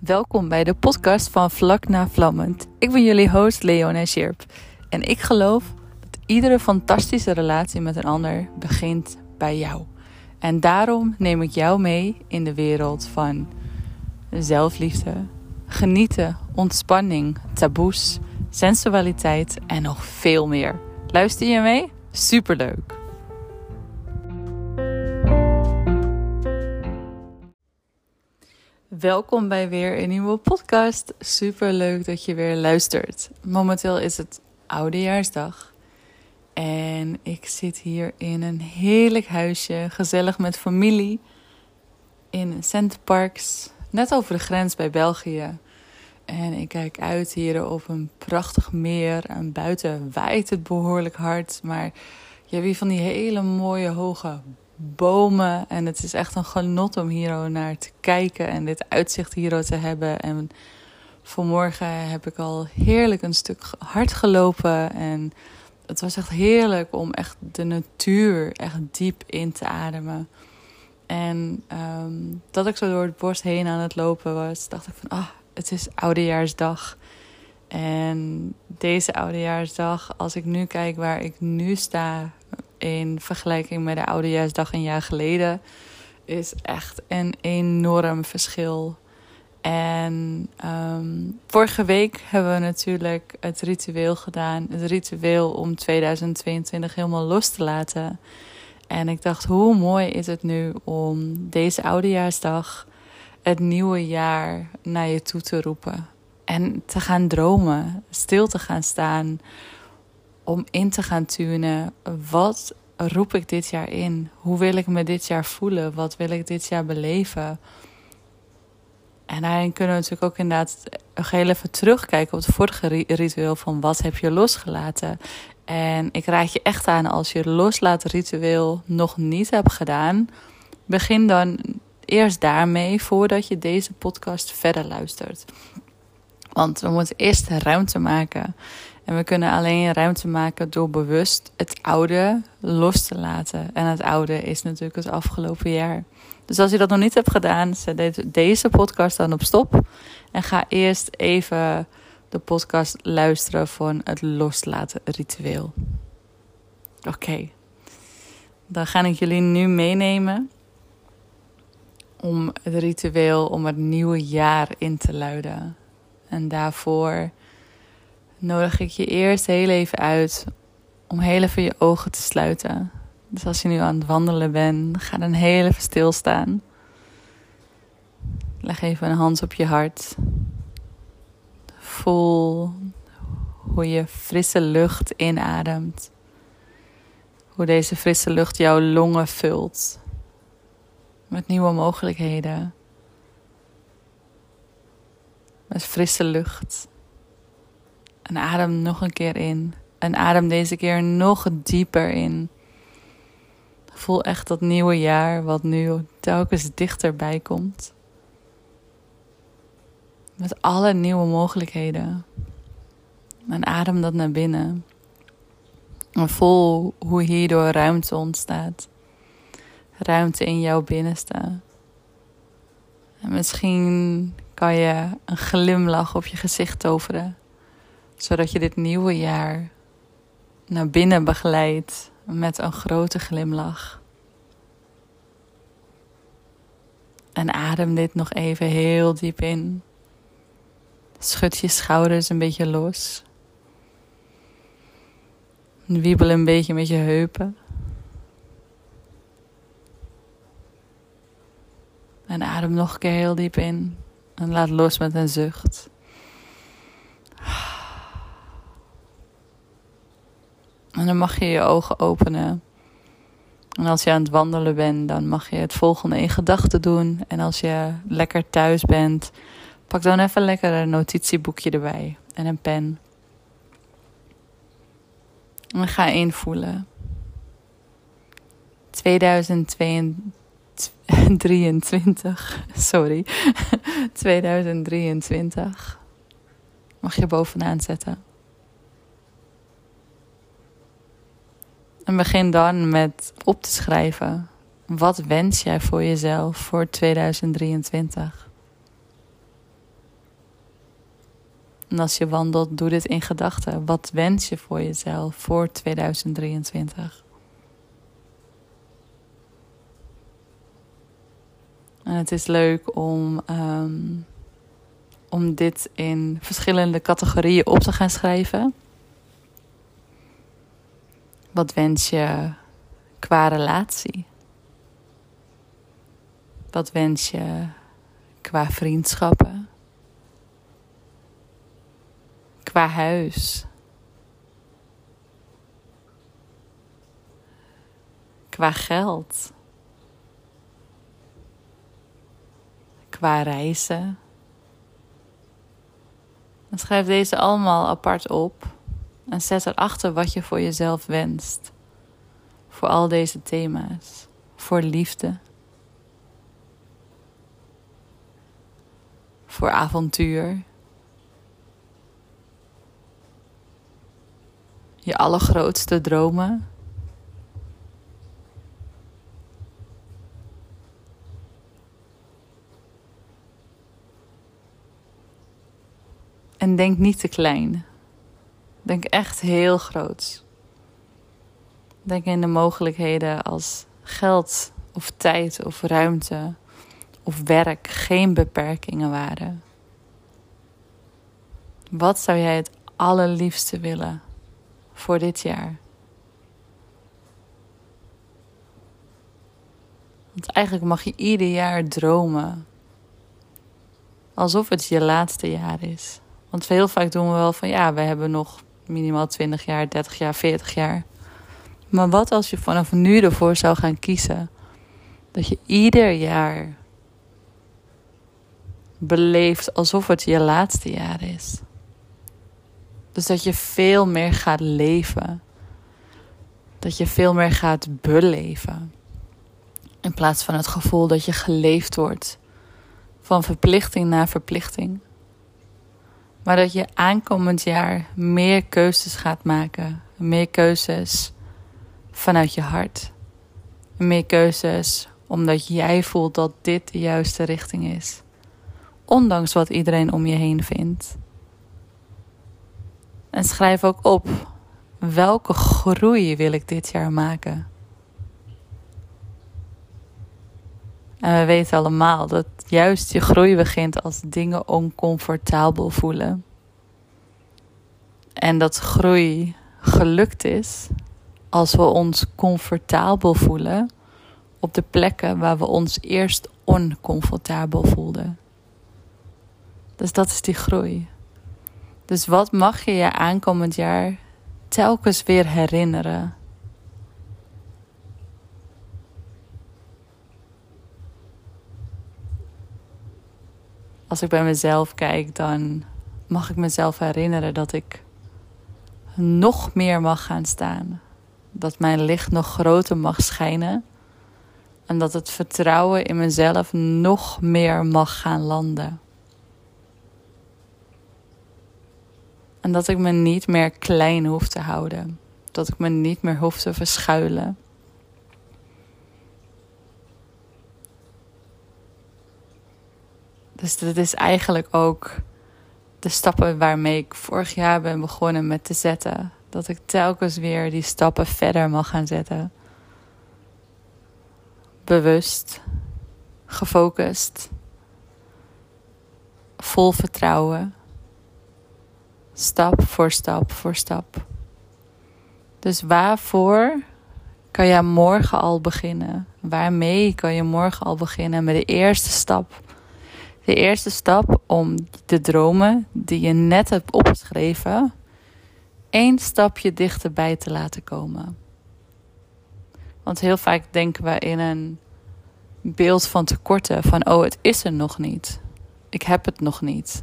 Welkom bij de podcast van Vlak na Vlammend. Ik ben jullie host Leona Scherp en ik geloof dat iedere fantastische relatie met een ander begint bij jou. En daarom neem ik jou mee in de wereld van zelfliefde, genieten, ontspanning, taboes, sensualiteit en nog veel meer. Luister je mee? Superleuk! Welkom bij weer een nieuwe podcast. Super leuk dat je weer luistert. Momenteel is het Oudejaarsdag. En ik zit hier in een heerlijk huisje, gezellig met familie. In Centerparks, net over de grens bij België. En ik kijk uit hier op een prachtig meer. En buiten waait het behoorlijk hard. Maar je hebt hier van die hele mooie hoge bomen. En het is echt een genot om hier naar te kijken en dit uitzicht hier te hebben. En vanmorgen heb ik al heerlijk een stuk hard gelopen. En het was echt heerlijk om echt de natuur echt diep in te ademen. En um, dat ik zo door het bos heen aan het lopen was, dacht ik van, ah, het is oudejaarsdag. En deze oudejaarsdag, als ik nu kijk waar ik nu sta, in vergelijking met de oudejaarsdag een jaar geleden is echt een enorm verschil. En um, vorige week hebben we natuurlijk het ritueel gedaan. Het ritueel om 2022 helemaal los te laten. En ik dacht, hoe mooi is het nu om deze oudejaarsdag het nieuwe jaar naar je toe te roepen. En te gaan dromen, stil te gaan staan om in te gaan tunen. Wat roep ik dit jaar in? Hoe wil ik me dit jaar voelen? Wat wil ik dit jaar beleven? En daarin kunnen we natuurlijk ook inderdaad heel even terugkijken op het vorige ritueel van wat heb je losgelaten. En ik raad je echt aan als je het loslaten ritueel nog niet hebt gedaan, begin dan eerst daarmee voordat je deze podcast verder luistert. Want we moeten eerst ruimte maken. En we kunnen alleen ruimte maken door bewust het oude los te laten. En het oude is natuurlijk het afgelopen jaar. Dus als je dat nog niet hebt gedaan, zet deze podcast dan op stop. En ga eerst even de podcast luisteren van het loslaten ritueel. Oké, dan ga ik jullie nu meenemen om het ritueel om het nieuwe jaar in te luiden. En daarvoor nodig ik je eerst heel even uit om heel even je ogen te sluiten. Dus als je nu aan het wandelen bent, ga dan heel even stilstaan. Leg even een hand op je hart. Voel hoe je frisse lucht inademt. Hoe deze frisse lucht jouw longen vult met nieuwe mogelijkheden. Met frisse lucht. En adem nog een keer in. En adem deze keer nog dieper in. Voel echt dat nieuwe jaar wat nu telkens dichterbij komt. Met alle nieuwe mogelijkheden. En adem dat naar binnen. En voel hoe hierdoor ruimte ontstaat. Ruimte in jouw binnenste. En misschien kan je een glimlach op je gezicht toveren zodat je dit nieuwe jaar naar binnen begeleidt met een grote glimlach. En adem dit nog even heel diep in. Schud je schouders een beetje los. Wiebel een beetje met je heupen. En adem nog een keer heel diep in. En laat los met een zucht. En dan mag je je ogen openen. En als je aan het wandelen bent, dan mag je het volgende in gedachten doen. En als je lekker thuis bent, pak dan even lekker een notitieboekje erbij en een pen. En ga invoelen. 2023, sorry, 2023 mag je bovenaan zetten. En begin dan met op te schrijven. Wat wens jij voor jezelf voor 2023? En als je wandelt, doe dit in gedachten. Wat wens je voor jezelf voor 2023? En het is leuk om, um, om dit in verschillende categorieën op te gaan schrijven. Wat wens je qua relatie? Wat wens je qua vriendschappen? Qua huis? Qua geld? Qua reizen? Schrijf deze allemaal apart op en zet erachter wat je voor jezelf wenst. Voor al deze thema's. Voor liefde. Voor avontuur. Je allergrootste dromen. En denk niet te klein. Denk echt heel groot. Denk in de mogelijkheden als geld of tijd of ruimte of werk geen beperkingen waren. Wat zou jij het allerliefste willen voor dit jaar? Want eigenlijk mag je ieder jaar dromen. Alsof het je laatste jaar is. Want heel vaak doen we wel van ja, we hebben nog minimaal 20 jaar, 30 jaar, 40 jaar. Maar wat als je vanaf nu ervoor zou gaan kiezen dat je ieder jaar beleeft alsof het je laatste jaar is? Dus dat je veel meer gaat leven. Dat je veel meer gaat beleven. In plaats van het gevoel dat je geleefd wordt. Van verplichting naar verplichting. Maar dat je aankomend jaar meer keuzes gaat maken. Meer keuzes vanuit je hart. Meer keuzes omdat jij voelt dat dit de juiste richting is. Ondanks wat iedereen om je heen vindt. En schrijf ook op welke groei wil ik dit jaar maken. En we weten allemaal dat juist je groei begint als dingen oncomfortabel voelen. En dat groei gelukt is als we ons comfortabel voelen op de plekken waar we ons eerst oncomfortabel voelden. Dus dat is die groei. Dus wat mag je je aankomend jaar telkens weer herinneren? Als ik bij mezelf kijk, dan mag ik mezelf herinneren dat ik nog meer mag gaan staan. Dat mijn licht nog groter mag schijnen. En dat het vertrouwen in mezelf nog meer mag gaan landen. En dat ik me niet meer klein hoef te houden. Dat ik me niet meer hoef te verschuilen. Dus dat is eigenlijk ook de stappen waarmee ik vorig jaar ben begonnen met te zetten. Dat ik telkens weer die stappen verder mag gaan zetten. Bewust, gefocust, vol vertrouwen. Stap voor stap voor stap. Dus waarvoor kan je morgen al beginnen? Waarmee kan je morgen al beginnen met de eerste stap? De eerste stap om de dromen die je net hebt opgeschreven, één stapje dichterbij te laten komen. Want heel vaak denken we in een beeld van tekorten: van oh, het is er nog niet. Ik heb het nog niet.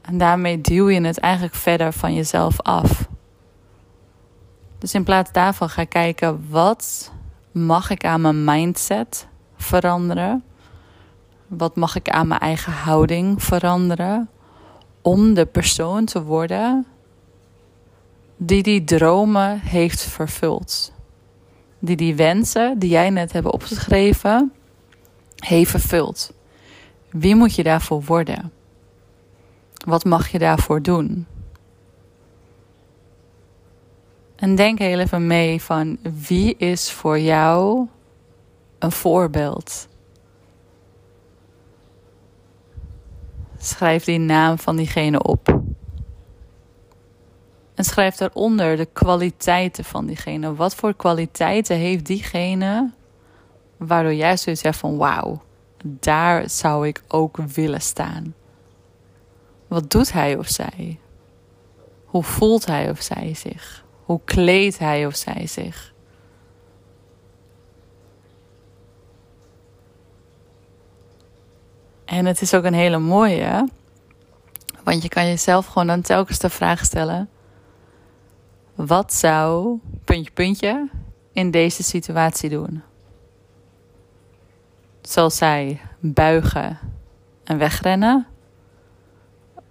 En daarmee duw je het eigenlijk verder van jezelf af. Dus in plaats daarvan ga kijken: wat mag ik aan mijn mindset veranderen? Wat mag ik aan mijn eigen houding veranderen om de persoon te worden die die dromen heeft vervuld? Die die wensen die jij net hebt opgeschreven heeft vervuld. Wie moet je daarvoor worden? Wat mag je daarvoor doen? En denk heel even mee van wie is voor jou een voorbeeld? Schrijf die naam van diegene op. En schrijf daaronder de kwaliteiten van diegene. Wat voor kwaliteiten heeft diegene waardoor jij zoiets hebt van wauw, daar zou ik ook willen staan. Wat doet hij of zij? Hoe voelt hij of zij zich? Hoe kleedt hij of zij zich? En het is ook een hele mooie, want je kan jezelf gewoon dan telkens de vraag stellen: wat zou puntje puntje in deze situatie doen? Zal zij buigen en wegrennen?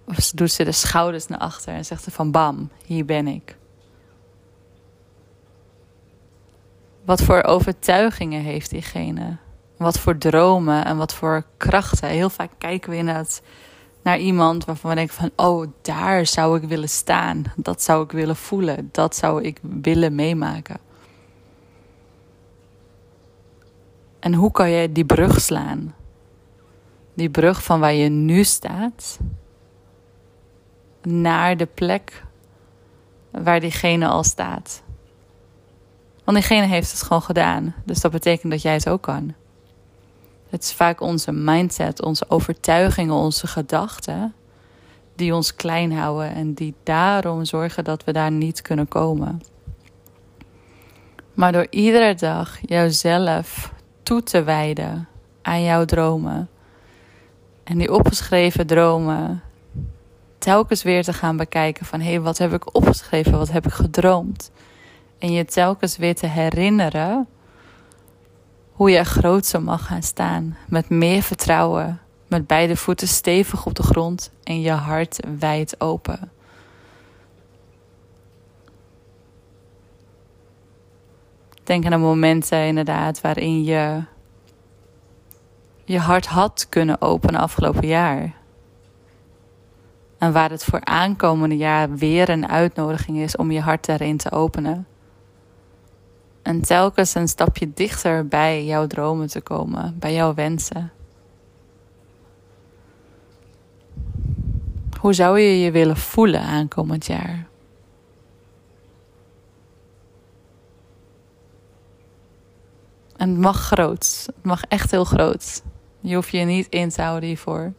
Of doet ze de schouders naar achter en zegt ze van bam, hier ben ik. Wat voor overtuigingen heeft diegene? Wat voor dromen en wat voor krachten? Heel vaak kijken we inderdaad naar iemand waarvan we denken van... oh, daar zou ik willen staan. Dat zou ik willen voelen. Dat zou ik willen meemaken. En hoe kan je die brug slaan? Die brug van waar je nu staat naar de plek waar diegene al staat. Want diegene heeft het gewoon gedaan. Dus dat betekent dat jij het ook kan. Het is vaak onze mindset, onze overtuigingen, onze gedachten die ons klein houden en die daarom zorgen dat we daar niet kunnen komen. Maar door iedere dag jouzelf toe te wijden aan jouw dromen en die opgeschreven dromen telkens weer te gaan bekijken van hé, hey, wat heb ik opgeschreven, wat heb ik gedroomd? En je telkens weer te herinneren hoe je grootser mag gaan staan. Met meer vertrouwen, met beide voeten stevig op de grond en je hart wijd open. Denk aan de momenten inderdaad waarin je je hart had kunnen openen afgelopen jaar. En waar het voor aankomende jaar weer een uitnodiging is om je hart daarin te openen. En telkens een stapje dichter bij jouw dromen te komen, bij jouw wensen. Hoe zou je je willen voelen aankomend jaar? En het mag groot. Het mag echt heel groot. Je hoeft je niet in te houden hiervoor.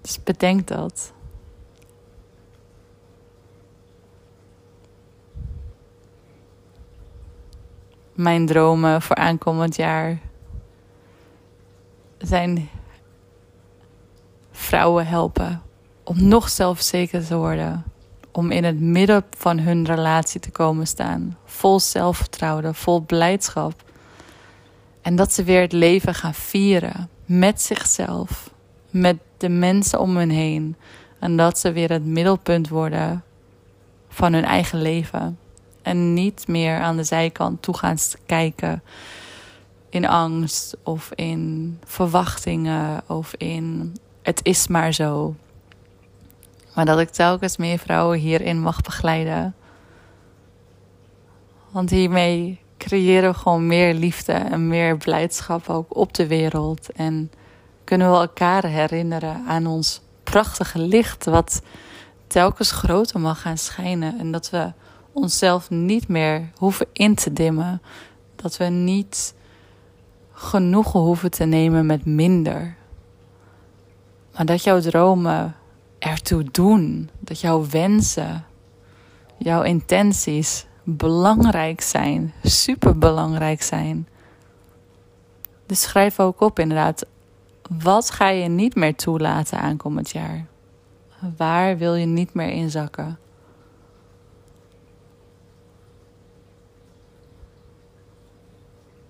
Dus bedenk dat. Mijn dromen voor aankomend jaar zijn vrouwen helpen om nog zelfzeker te worden. Om in het midden van hun relatie te komen staan. Vol zelfvertrouwen, vol blijdschap. En dat ze weer het leven gaan vieren met zichzelf met de mensen om hen heen. En dat ze weer het middelpunt worden van hun eigen leven. En niet meer aan de zijkant toe gaan kijken in angst of in verwachtingen of in het is maar zo. Maar dat ik telkens meer vrouwen hierin mag begeleiden. Want hiermee creëren we gewoon meer liefde en meer blijdschap ook op de wereld. En kunnen we elkaar herinneren aan ons prachtige licht, wat telkens groter mag gaan schijnen. En dat we onszelf niet meer hoeven in te dimmen. Dat we niet genoegen hoeven te nemen met minder. Maar dat jouw dromen ertoe doen. Dat jouw wensen, jouw intenties belangrijk zijn. Super belangrijk zijn. Dus schrijf ook op inderdaad wat ga je niet meer toelaten aankomend jaar? Waar wil je niet meer inzakken?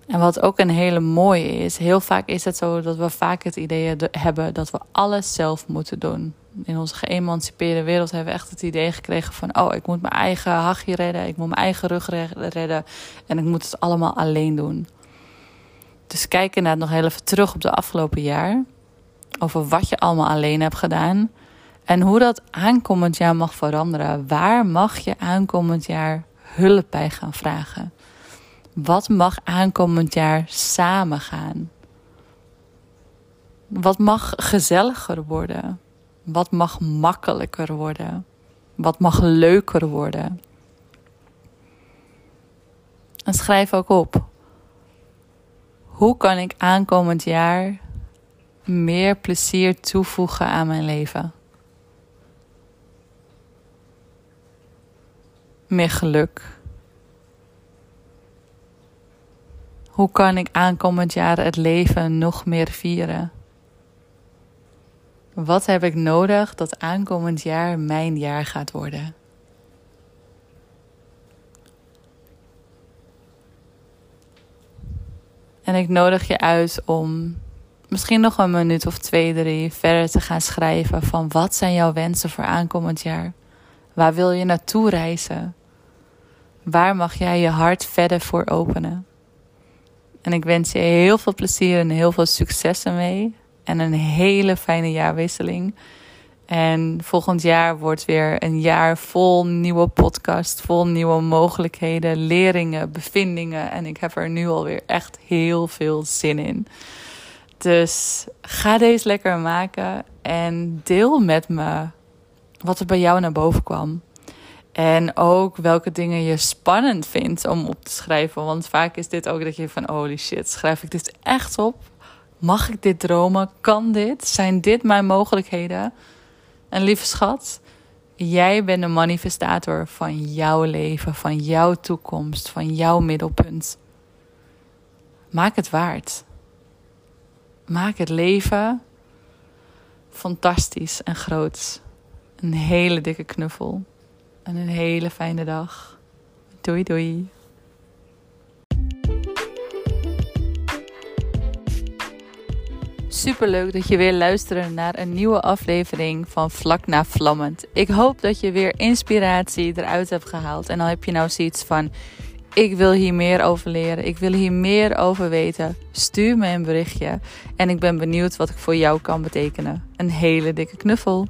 En wat ook een hele mooie is, heel vaak is het zo dat we vaak het idee hebben dat we alles zelf moeten doen. In onze geëmancipeerde wereld hebben we echt het idee gekregen van: oh, ik moet mijn eigen hachje redden, ik moet mijn eigen rug redden en ik moet het allemaal alleen doen. Dus kijk inderdaad nog heel even terug op de afgelopen jaar. Over wat je allemaal alleen hebt gedaan. En hoe dat aankomend jaar mag veranderen. Waar mag je aankomend jaar hulp bij gaan vragen? Wat mag aankomend jaar samen gaan? Wat mag gezelliger worden? Wat mag makkelijker worden? Wat mag leuker worden? En schrijf ook op. Hoe kan ik aankomend jaar meer plezier toevoegen aan mijn leven? Meer geluk. Hoe kan ik aankomend jaar het leven nog meer vieren? Wat heb ik nodig dat aankomend jaar mijn jaar gaat worden? En ik nodig je uit om misschien nog een minuut of twee, drie verder te gaan schrijven van wat zijn jouw wensen voor aankomend jaar? Waar wil je naartoe reizen? Waar mag jij je hart verder voor openen? En ik wens je heel veel plezier en heel veel succes ermee. En een hele fijne jaarwisseling. En volgend jaar wordt weer een jaar vol nieuwe podcast, vol nieuwe mogelijkheden, leringen, bevindingen. En ik heb er nu alweer echt heel veel zin in. Dus ga deze lekker maken en deel met me wat er bij jou naar boven kwam. En ook welke dingen je spannend vindt om op te schrijven. Want vaak is dit ook dat je van holy shit, schrijf ik dit echt op? Mag ik dit dromen? Kan dit? Zijn dit mijn mogelijkheden? En lieve schat, jij bent de manifestator van jouw leven, van jouw toekomst, van jouw middelpunt. Maak het waard. Maak het leven fantastisch en groot. Een hele dikke knuffel en een hele fijne dag. Doei doei. Super leuk dat je weer luistert naar een nieuwe aflevering van Vlak na Vlammend. Ik hoop dat je weer inspiratie eruit hebt gehaald. En dan heb je nou zoiets van: ik wil hier meer over leren, ik wil hier meer over weten. Stuur me een berichtje en ik ben benieuwd wat ik voor jou kan betekenen. Een hele dikke knuffel.